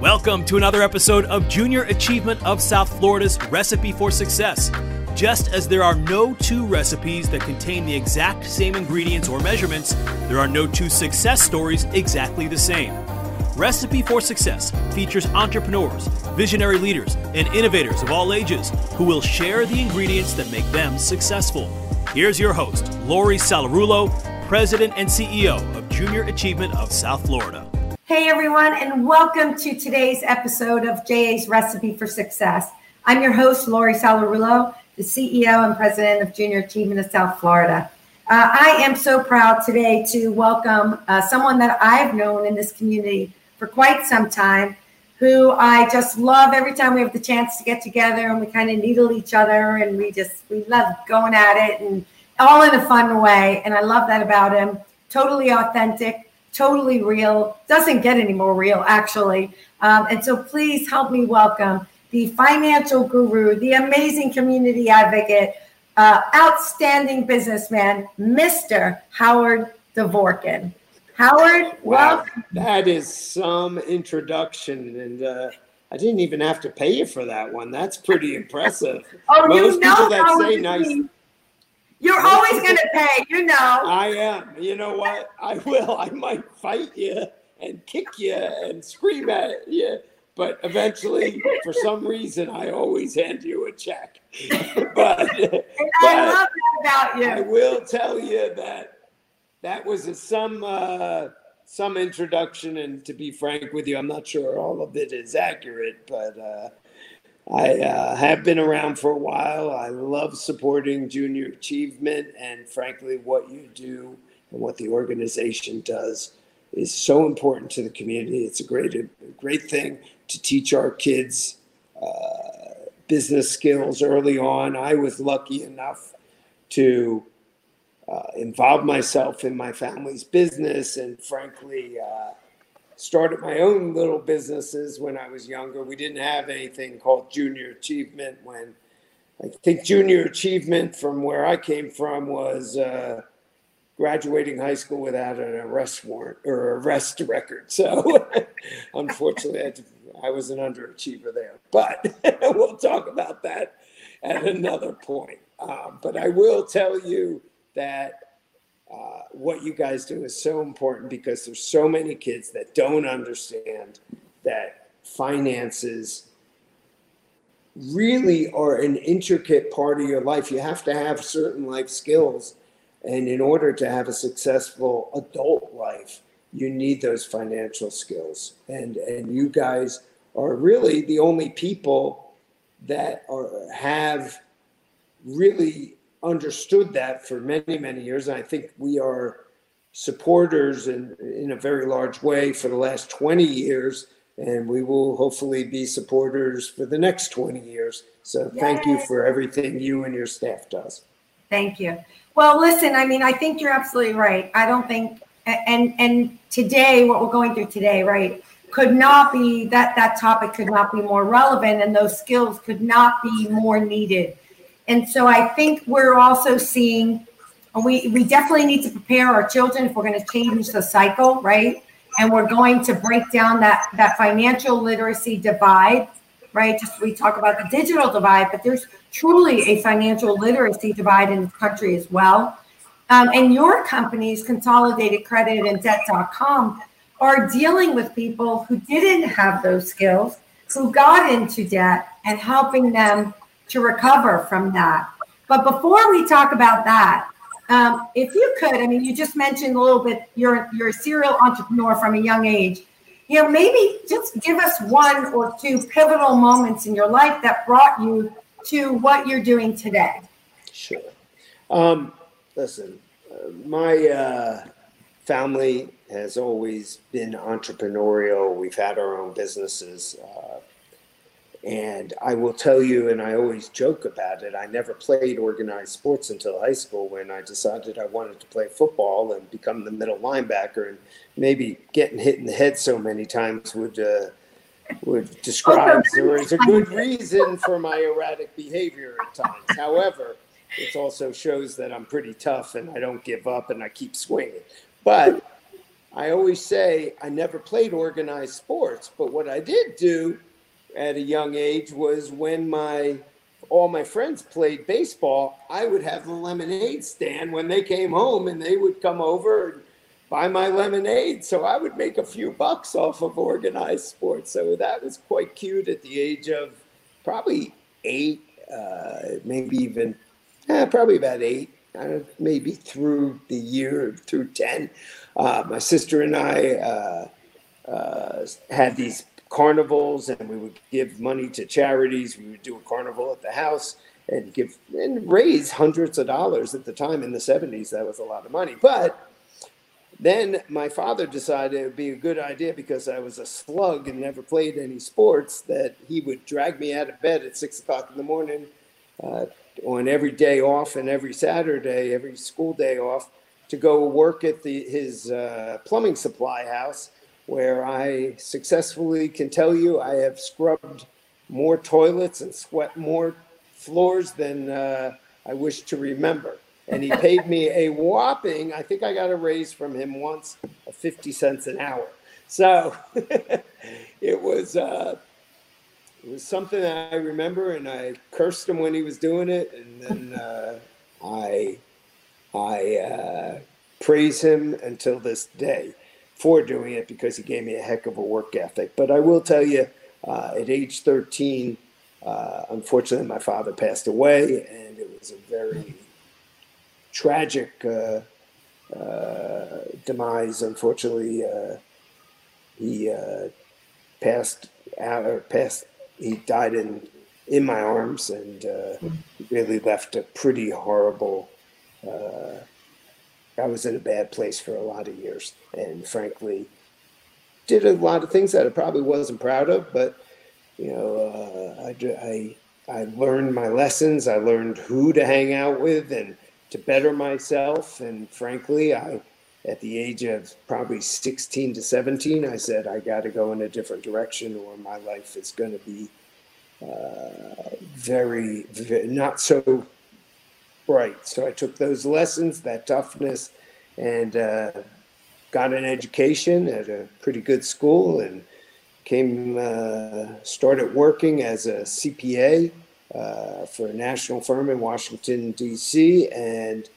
Welcome to another episode of Junior Achievement of South Florida's Recipe for Success. Just as there are no two recipes that contain the exact same ingredients or measurements, there are no two success stories exactly the same. Recipe for Success features entrepreneurs, visionary leaders, and innovators of all ages who will share the ingredients that make them successful. Here's your host, Laurie Sallarulo, President and CEO of Junior Achievement of South Florida. Hey everyone, and welcome to today's episode of JA's Recipe for Success. I'm your host, Laurie Sallarulo, the CEO and President of Junior Achievement of South Florida. Uh, I am so proud today to welcome uh, someone that I've known in this community for quite some time, who I just love every time we have the chance to get together and we kind of needle each other and we just we love going at it and all in a fun way. And I love that about him. Totally authentic totally real, doesn't get any more real, actually. Um, and so please help me welcome the financial guru, the amazing community advocate, uh, outstanding businessman, Mr. Howard Dvorkin. Howard, wow, welcome. That is some introduction. And uh, I didn't even have to pay you for that one. That's pretty impressive. oh, Most you know people that say nice. You're always going to pay, you know. I am. You know what? I will. I might fight you and kick you and scream at you, but eventually, for some reason, I always hand you a check. but, but I love that about you. I will tell you that that was a, some uh, some introduction, and to be frank with you, I'm not sure all of it is accurate, but. Uh, I uh, have been around for a while. I love supporting junior achievement, and frankly, what you do and what the organization does is so important to the community. It's a great, a great thing to teach our kids uh, business skills early on. I was lucky enough to uh, involve myself in my family's business, and frankly, uh, started my own little businesses when I was younger. We didn't have anything called junior achievement when I think junior achievement from where I came from was uh, graduating high school without an arrest warrant or arrest record. So unfortunately, I, to, I was an underachiever there. But we'll talk about that at another point. Um, but I will tell you that uh, what you guys do is so important because there's so many kids that don't understand that finances really are an intricate part of your life. You have to have certain life skills. And in order to have a successful adult life, you need those financial skills. And, and you guys are really the only people that are, have really understood that for many, many years. And I think we are supporters in, in a very large way for the last 20 years. And we will hopefully be supporters for the next 20 years. So thank you for everything you and your staff does. Thank you. Well, listen, I mean, I think you're absolutely right. I don't think, and and today, what we're going through today, right, could not be that that topic could not be more relevant, and those skills could not be more needed and so I think we're also seeing we, we definitely need to prepare our children if we're going to change the cycle, right? And we're going to break down that that financial literacy divide, right? Just we talk about the digital divide, but there's truly a financial literacy divide in the country as well. Um, and your companies, Consolidated Credit and Debt.com, are dealing with people who didn't have those skills, who got into debt, and helping them to recover from that. But before we talk about that, um, if you could, I mean, you just mentioned a little bit, you're, you're a serial entrepreneur from a young age. You know, maybe just give us one or two pivotal moments in your life that brought you to what you're doing today. Sure. Um, listen, uh, my uh, family has always been entrepreneurial. We've had our own businesses. Uh, and I will tell you, and I always joke about it, I never played organized sports until high school when I decided I wanted to play football and become the middle linebacker. And maybe getting hit in the head so many times would, uh, would describe there is a good reason for my erratic behavior at times. However, it also shows that I'm pretty tough and I don't give up and I keep swinging. But I always say I never played organized sports, but what I did do at a young age was when my all my friends played baseball, I would have the lemonade stand when they came home and they would come over and buy my lemonade. So I would make a few bucks off of organized sports. So that was quite cute at the age of probably eight, uh, maybe even, eh, probably about eight, uh, maybe through the year, through 10. Uh, my sister and I uh, uh, had these carnivals and we would give money to charities. We would do a carnival at the house and give and raise hundreds of dollars at the time in the 70s. That was a lot of money. But then my father decided it would be a good idea because I was a slug and never played any sports that he would drag me out of bed at six o'clock in the morning uh, on every day off and every Saturday, every school day off to go work at the, his uh, plumbing supply house where I successfully can tell you I have scrubbed more toilets and swept more floors than uh, I wish to remember. And he paid me a whopping, I think I got a raise from him once of 50 cents an hour. So it was uh, it was something that I remember, and I cursed him when he was doing it, and then uh, I I uh, praise him until this day for doing it because he gave me a heck of a work ethic. But I will tell you, uh, at age 13, uh, unfortunately, my father passed away, and it was a very tragic uh, uh demise. Unfortunately, uh, he uh, passed out, or passed. He died in in my arms, and really left a pretty horrible I was in a bad place for a lot of years, and frankly, did a lot of things that I probably wasn't proud of. But you know, uh, I, I I learned my lessons. I learned who to hang out with and to better myself. And frankly, I at the age of probably 16 to 17, I said I got to go in a different direction, or my life is going to be uh, very, very not so Right. So I took those lessons, that toughness, and uh, got an education at a pretty good school and came uh, started working as a CPA uh, for a national firm in Washington D.C. and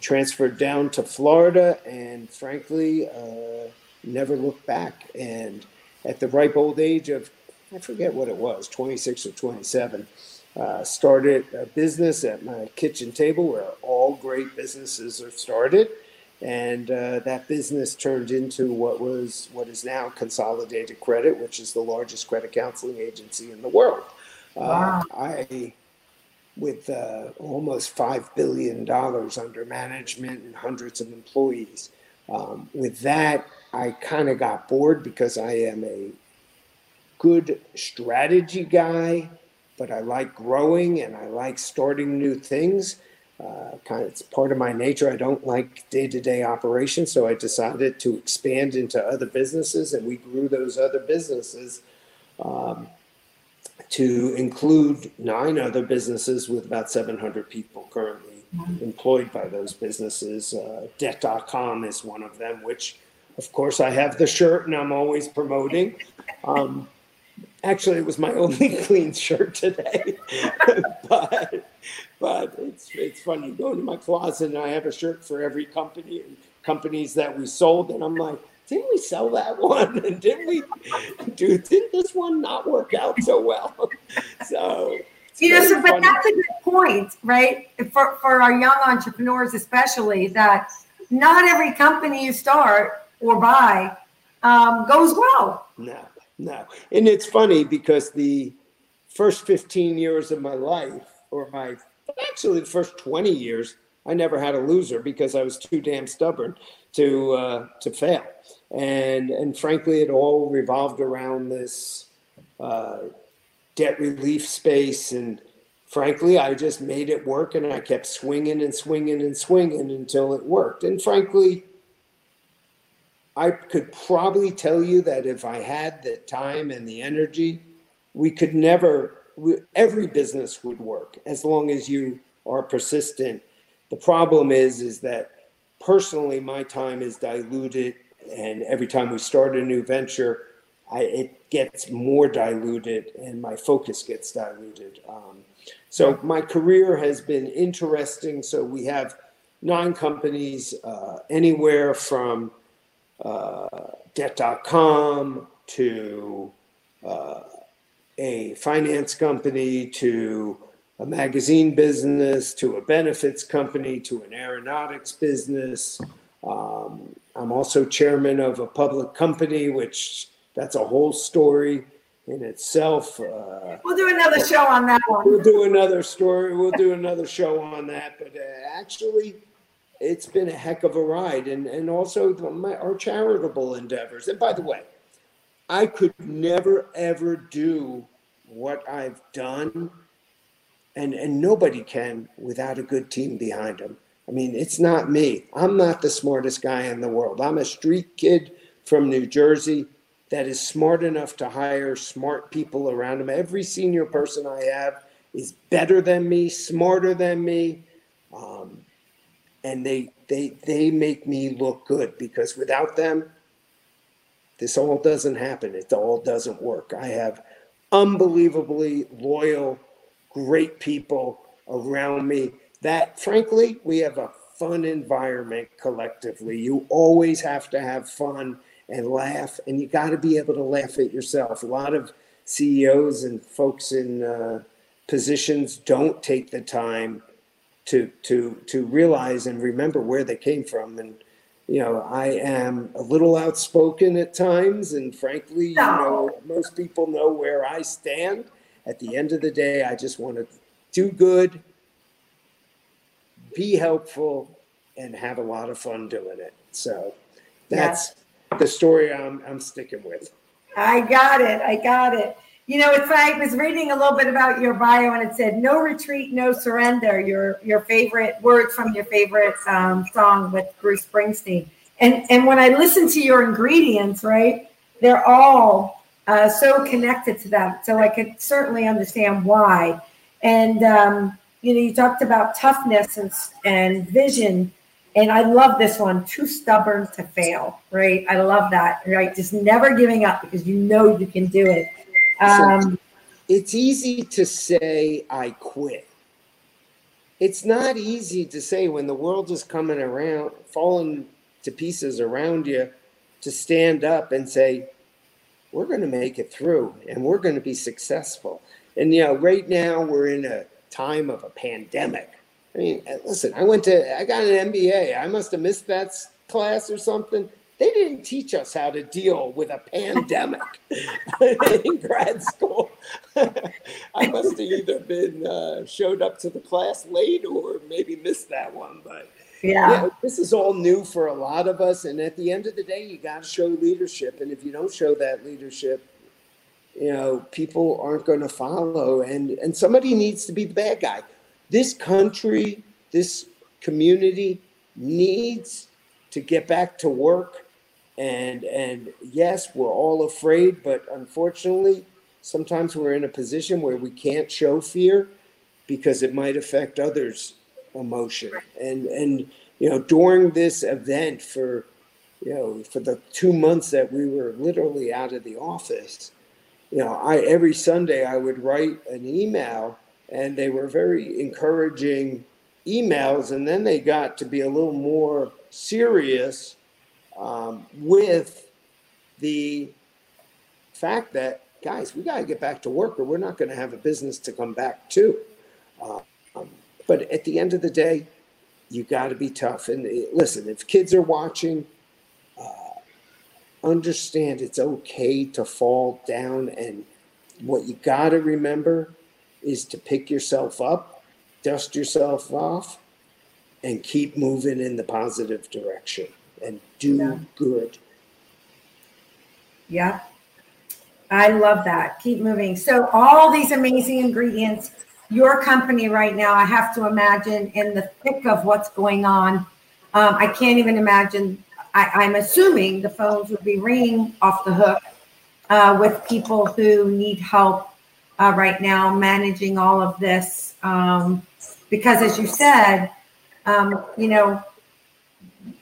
transferred down to Florida and frankly uh, never looked back. And at the ripe old age of I forget what it was, 26 or 27 uh, started a business at my kitchen table where all great businesses are started. And uh, that business turned into what was what is now Consolidated Credit, which is the largest credit counseling agency in the world. Uh. I, with uh, almost five billion dollars under management and hundreds of employees. Um, with that, I kind of got bored because I am a good strategy guy but I like growing and I like starting new things. Uh, kind of, it's part of my nature. I don't like day to day operations, so I decided to expand into other businesses, and we grew those other businesses um, to include nine other businesses with about 700 people currently employed by those businesses. Uh, Debt.com is one of them, which, of course, I have the shirt and I'm always promoting. Um, Actually, it was my only clean shirt today. but but it's it's funny. You go into my closet and I have a shirt for every company and companies that we sold, and I'm like, didn't we sell that one? And didn't we do? Didn't this one not work out so well? So you know, so, but that's a good point, right? For for our young entrepreneurs, especially that not every company you start or buy um, goes well. No, no. And it's funny because the first 15 years of my life, or my actually the first 20 years, I never had a loser because I was too damn stubborn to uh, to fail. And and frankly, it all revolved around this uh, debt relief space. And frankly, I just made it work, and I kept swinging and swinging and swinging until it worked. And frankly, I could probably tell you that if I had the time and the energy, we could never, we, every business would work as long as you are persistent. The problem is, is that personally, my time is diluted and every time we start a new venture, I, it gets more diluted and my focus gets diluted. Um, so my career has been interesting. So we have nine companies, uh, anywhere from uh, debt.com to uh, a finance company to a magazine business to a benefits company to an aeronautics business. Um, I'm also chairman of a public company, which that's a whole story in itself. Uh, we'll do another show on that one. We'll do another story. We'll do another show on that. But uh, actually, it's been a heck of a ride, and and also my, our charitable endeavors. And by the way, I could never ever do what I've done, and and nobody can without a good team behind them. I mean, it's not me. I'm not the smartest guy in the world. I'm a street kid from New Jersey that is smart enough to hire smart people around him. Every senior person I have is better than me, smarter than me, um, and they they they make me look good because without them, this all doesn't happen. It all doesn't work. I have unbelievably loyal, great people around me that frankly, we have a fun environment collectively. You always have to have fun and laugh, and you got to be able to laugh at yourself. A lot of CEOs and folks in uh, positions don't take the time to to to realize and remember where they came from. And you know, I am a little outspoken at times, and frankly, you know, most people know where I stand. At the end of the day, I just want to do good be helpful, and have a lot of fun doing it. So that's yeah. the story I'm, I'm sticking with. I got it. I got it. You know, it's like I was reading a little bit about your bio, and it said "No retreat, no surrender." Your your favorite words from your favorite um, song with Bruce Springsteen. And and when I listen to your ingredients, right, they're all uh, so connected to that. So I could certainly understand why. And um, you know, you talked about toughness and, and vision. And I love this one, too stubborn to fail, right? I love that, right? Just never giving up because you know you can do it. Um, so it's easy to say, I quit. It's not easy to say when the world is coming around, falling to pieces around you, to stand up and say, we're going to make it through and we're going to be successful. And, you know, right now we're in a time of a pandemic. I mean, listen, I went to, I got an MBA. I must have missed that class or something. They didn't teach us how to deal with a pandemic in grad school. I must have either been uh, showed up to the class late or maybe missed that one. But yeah. yeah, this is all new for a lot of us. And at the end of the day, you got to show leadership. And if you don't show that leadership, you know, people aren't going to follow, and and somebody needs to be the bad guy. This country, this community needs to get back to work, and and yes, we're all afraid, but unfortunately, sometimes we're in a position where we can't show fear because it might affect others' emotion, and and you know, during this event for you know, for the two months that we were literally out of the office, you know, I every Sunday I would write an email, and they were very encouraging emails, and then they got to be a little more serious um, with the fact that guys, we got to get back to work, or we're not going to have a business to come back to. Uh, um, but at the end of the day, you got to be tough. And uh, listen, if kids are watching, understand it's okay to fall down. And what you got to remember is to pick yourself up, dust yourself off, and keep moving in the positive direction and do yeah. good. Yeah. I love that. Keep moving. So, all these amazing ingredients, your company right now, I have to imagine in the thick of what's going on. Um, I can't even imagine I, am assuming the phones would be ringing off the hook uh, with people who need help uh, right now managing all of this. Um, because, as you said, um, you know,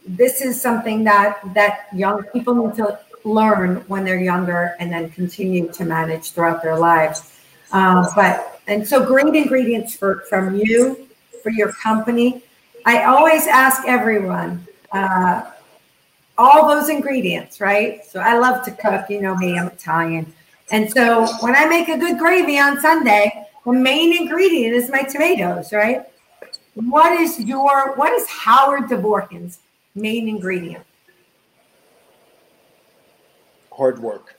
this is something that that young people need to learn when they're younger and then continue to manage throughout their lives. Uh, but and so great ingredients for from you for your company. I always ask everyone uh, all those ingredients, right? So I love to cook. You know me, I'm Italian. And so when I make a good gravy on Sunday, the main ingredient is my tomatoes, right? What is your, what is Howard Dvorkin's main ingredient? Hard work.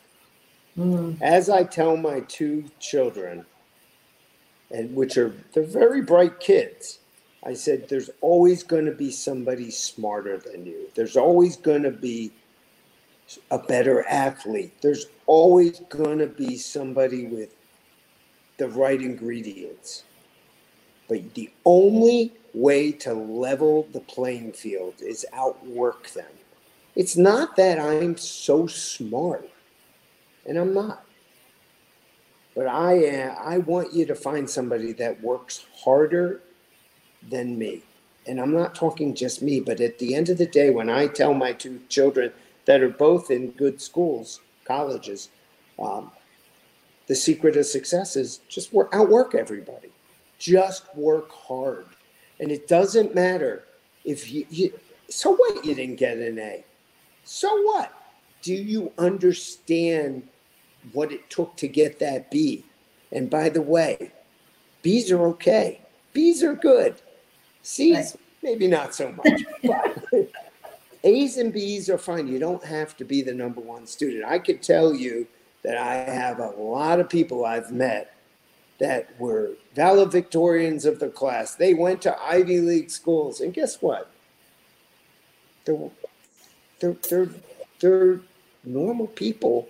Mm. As I tell my two children, and which are they're very bright kids, I said, there's always going to be somebody smarter than you. There's always going to be a better athlete. There's always going to be somebody with the right ingredients. But the only way to level the playing field is outwork them. It's not that I'm so smart, and I'm not. But I, uh, I want you to find somebody that works harder than me. And I'm not talking just me, but at the end of the day, when I tell my two children that are both in good schools, colleges, um, the secret of success is just work, outwork everybody. Just work hard. And it doesn't matter if you, you, so what you didn't get an A? So what? Do you understand what it took to get that B? And by the way, B's are okay. B's are good. C's, right. maybe not so much. But A's and B's are fine. You don't have to be the number one student. I could tell you that I have a lot of people I've met that were valedictorians of the class. They went to Ivy League schools, and guess what? They're they're they're, they're normal people.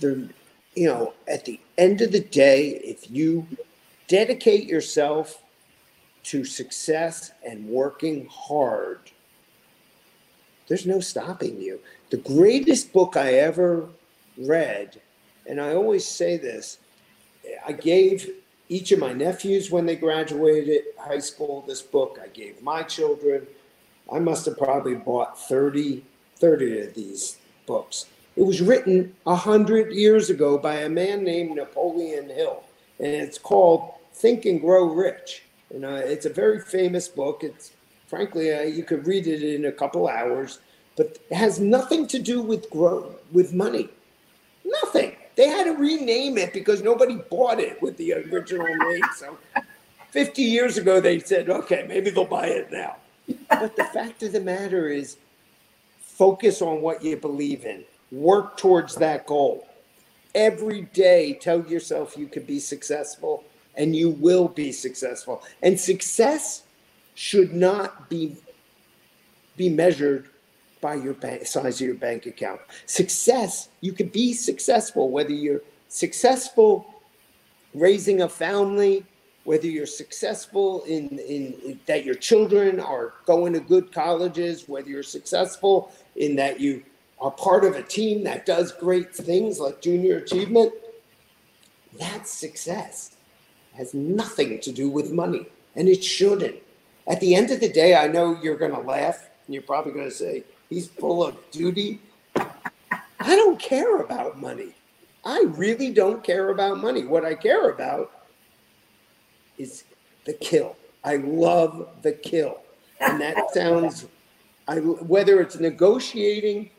They're you know at the end of the day, if you dedicate yourself to success and working hard, there's no stopping you. The greatest book I ever read, and I always say this, I gave each of my nephews when they graduated high school this book. I gave my children. I must have probably bought 30, 30 of these books. It was written 100 years ago by a man named Napoleon Hill, and it's called Think and Grow Rich. And uh, it's a very famous book. It's frankly, uh, you could read it in a couple hours, but it has nothing to do with grow with money. Nothing. They had to rename it because nobody bought it with the original name. So 50 years ago, they said, okay, maybe they'll buy it now. But the fact of the matter is, focus on what you believe in, work towards that goal. Every day, tell yourself you could be successful and you will be successful. And success should not be be measured by your bank, size of your bank account. Success, you can be successful whether you're successful raising a family, whether you're successful in, in, in that your children are going to good colleges, whether you're successful in that you are part of a team that does great things like junior achievement, that success has nothing to do with money, and it shouldn't. At the end of the day, I know you're going to laugh, and you're probably going to say, he's full of duty. I don't care about money. I really don't care about money. What I care about is the kill. I love the kill. And that sounds, I, whether it's negotiating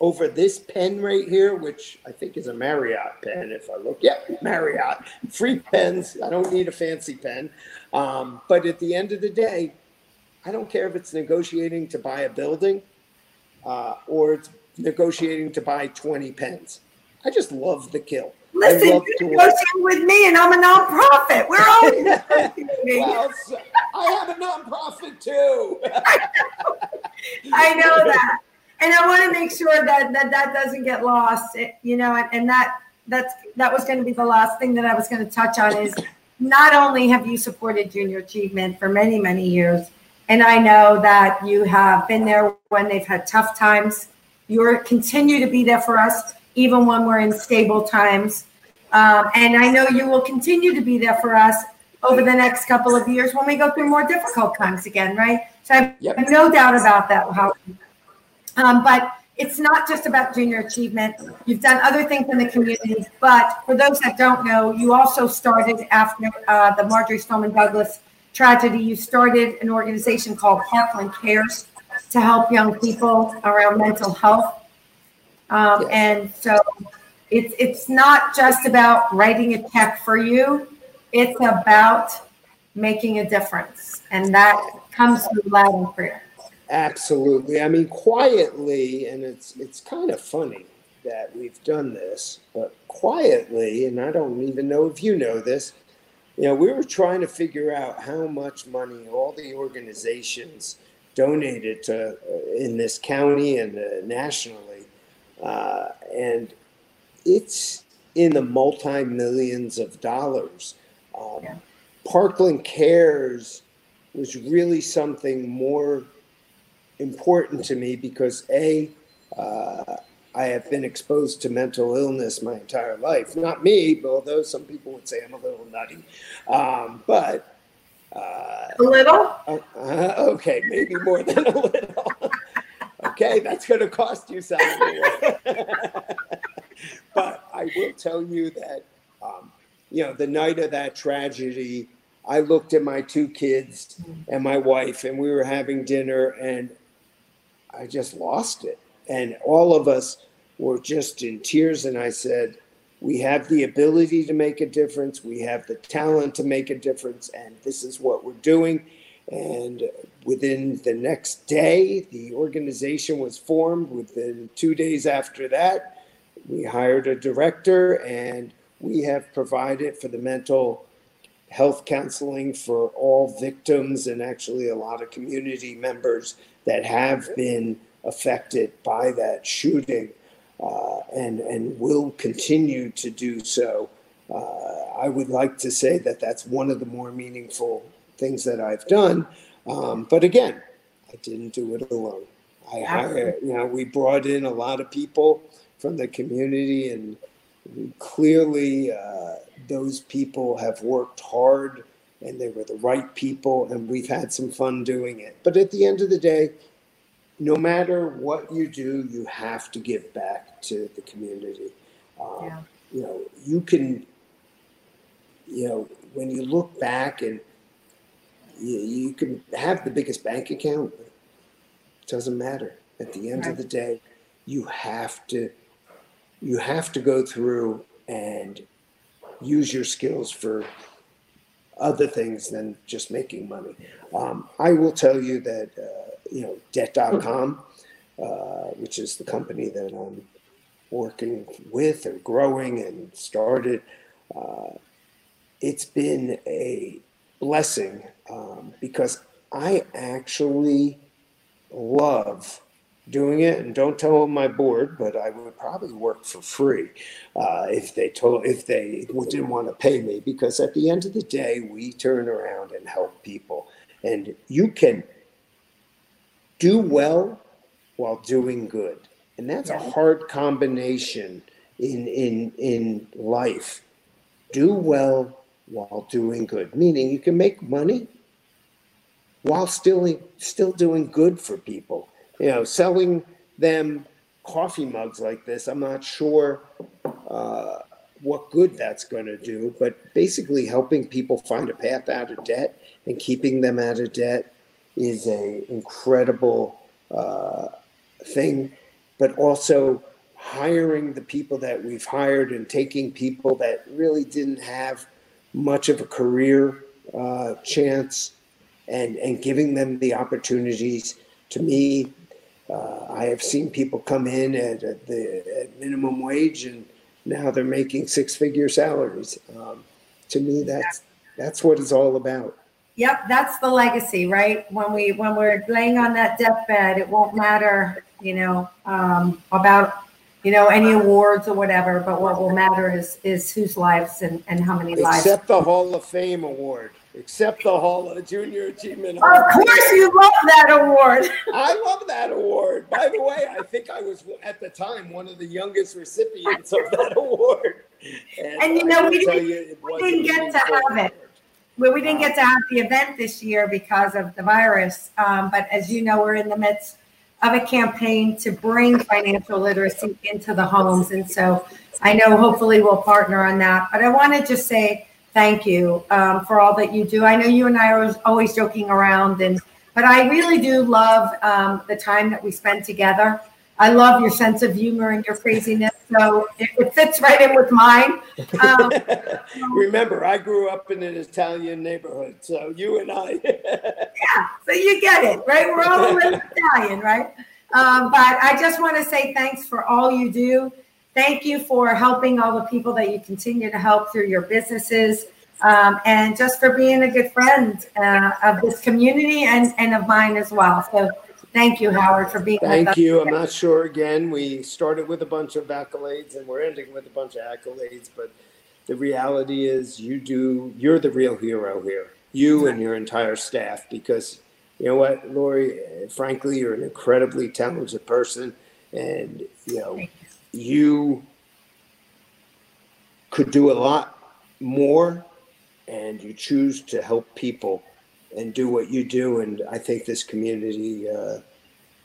over this pen right here, which I think is a Marriott pen. If I look, yeah, Marriott, free pens. I don't need a fancy pen. Um, but at the end of the day, I don't care if it's negotiating to buy a building uh, or it's negotiating to buy 20 pens. I just love the kill. Listen, you're negotiating with me, and I'm a nonprofit. We're all negotiating. well, I have a nonprofit too. I know that and I want to make sure that that, that doesn't get lost. You know, and, and that that's that was going to be the last thing that I was going to touch on is not only have you supported junior achievement for many many years, and I know that you have been there when they've had tough times. You're continue to be there for us even when we're in stable times, um, and I know you will continue to be there for us over the next couple of years when we go through more difficult times again, right? So I have Yep. no doubt about that, Howard. Um, but it's not just about junior achievement. You've done other things in the community, but for those that don't know, you also started after uh, the Marjory Stoneman Douglas tragedy. You started an organization called Parkland Cares to help young people around mental health. Um, Yes. And so it's it's not just about writing a check for you. It's about making a difference, and that comes through loud and clear. Absolutely. I mean, quietly, and it's it's kind of funny that we've done this, but quietly, and I don't even know if you know this. You know, we were trying to figure out how much money all the organizations donated to uh, in this county and uh, nationally, uh, and it's in the multi millions of dollars. Um, Yeah. Parkland Cares was really something more important to me because a uh, I have been exposed to mental illness my entire life. Not me, but although some people would say I'm a little nutty, um, but uh, A little. uh, uh, okay, maybe more than a little. okay, that's going to cost you something. but I will tell you that, um, you know, the night of that tragedy, I looked at my two kids and my wife, and we were having dinner, and I just lost it. And all of us were just in tears. And I said, We have the ability to make a difference, we have the talent to make a difference, and this is what we're doing. And within the next day, the organization was formed. Within two days after that, we hired a director and we have provided for the mental health counseling for all victims and actually a lot of community members that have been affected by that shooting uh, and, and will continue to do so. Uh, I would like to say that that's one of the more meaningful things that I've done. Um, but again, I didn't do it alone. I hired, you know, we brought in a lot of people from the community, and clearly uh, those people have worked hard and they were the right people, and we've had some fun doing it. But at the end of the day, no matter what you do, you have to give back to the community. Um, Yeah. You know, you can, you know, when you look back and you, you can have the biggest bank account, but it doesn't matter. At the end of the day, you have to, you have to go through and use your skills for other things than just making money. Um, I will tell you that, uh, you know, debt.com, uh, which is the company that I'm working with and growing and started, uh, it's been a blessing um, because I actually love doing it. And don't tell my board but i would probably work for free uh, if they told if they didn't want to pay me because at the end of the day we turn around and help people. And you can do well while doing good. And that's a hard combination in in in life. Do well while doing good meaning you can make money while still still doing good for people. You know selling them coffee mugs like this i'm not sure uh, what good that's going to do but basically helping people find a path out of debt and keeping them out of debt is a incredible uh, thing but also hiring the people that we've hired and taking people that really didn't have much of a career uh, chance and, and giving them the opportunities. To me, uh, I have seen people come in at, at the at minimum wage and now they're making six figure salaries. Um, to me, that's that's what it's all about. Yep, that's the legacy, right? When we when we're laying on that deathbed, it won't matter, you know, um, about you know any awards or whatever. But what will matter is is whose lives and and how many lives. Except the Hall of Fame award. Except the Hall of Junior Achievement of course, you love that award. I love that award. By the way, I think I was at the time one of the youngest recipients of that award. And you know, we didn't- you, we didn't get to have it. Well, we didn't get to have the event this year because of the virus. Um, but as you know, we're in the midst of a campaign to bring financial literacy into the homes. And so I know hopefully we'll partner on that. But I want to just say thank you um, for all that you do. I know you and I are always joking around, and but I really do love um, the time that we spend together. I love your sense of humor and your craziness. So it, it fits right in with mine. Um, Remember, I grew up in an Italian neighborhood, so you and I. yeah, so you get it, right? We're all a little Italian, right? Um, but I just want to say thanks for all you do. Thank you for helping all the people that you continue to help through your businesses. Um, and just for being a good friend uh, of this community and, and of mine as well. So Thank you, Howard, for being Thank you. I'm not sure again. We started with a bunch of accolades and we're ending with a bunch of accolades, but the reality is you do you're the real hero here. You and your entire staff because you know what, Laurie, frankly, you're an incredibly talented person and you know you could do a lot more and you choose to help people and do what you do. And I think this community uh,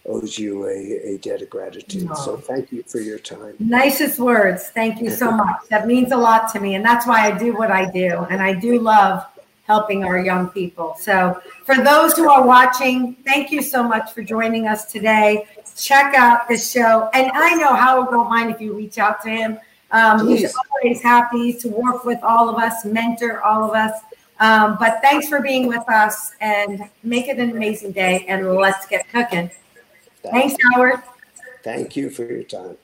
owes you a, a debt of gratitude. No. So thank you for your time. Nicest words. Thank you so much. That means a lot to me. And that's why I do what I do. And I do love helping our young people. So for those who are watching, thank you so much for joining us today. Check out the show. And I know Howard won't mind if you reach out to him. Um, he's always happy to work with all of us, mentor all of us. Um, but thanks for being with us and make it an amazing day and let's get cooking. Thanks, Howard. Thank you for your time.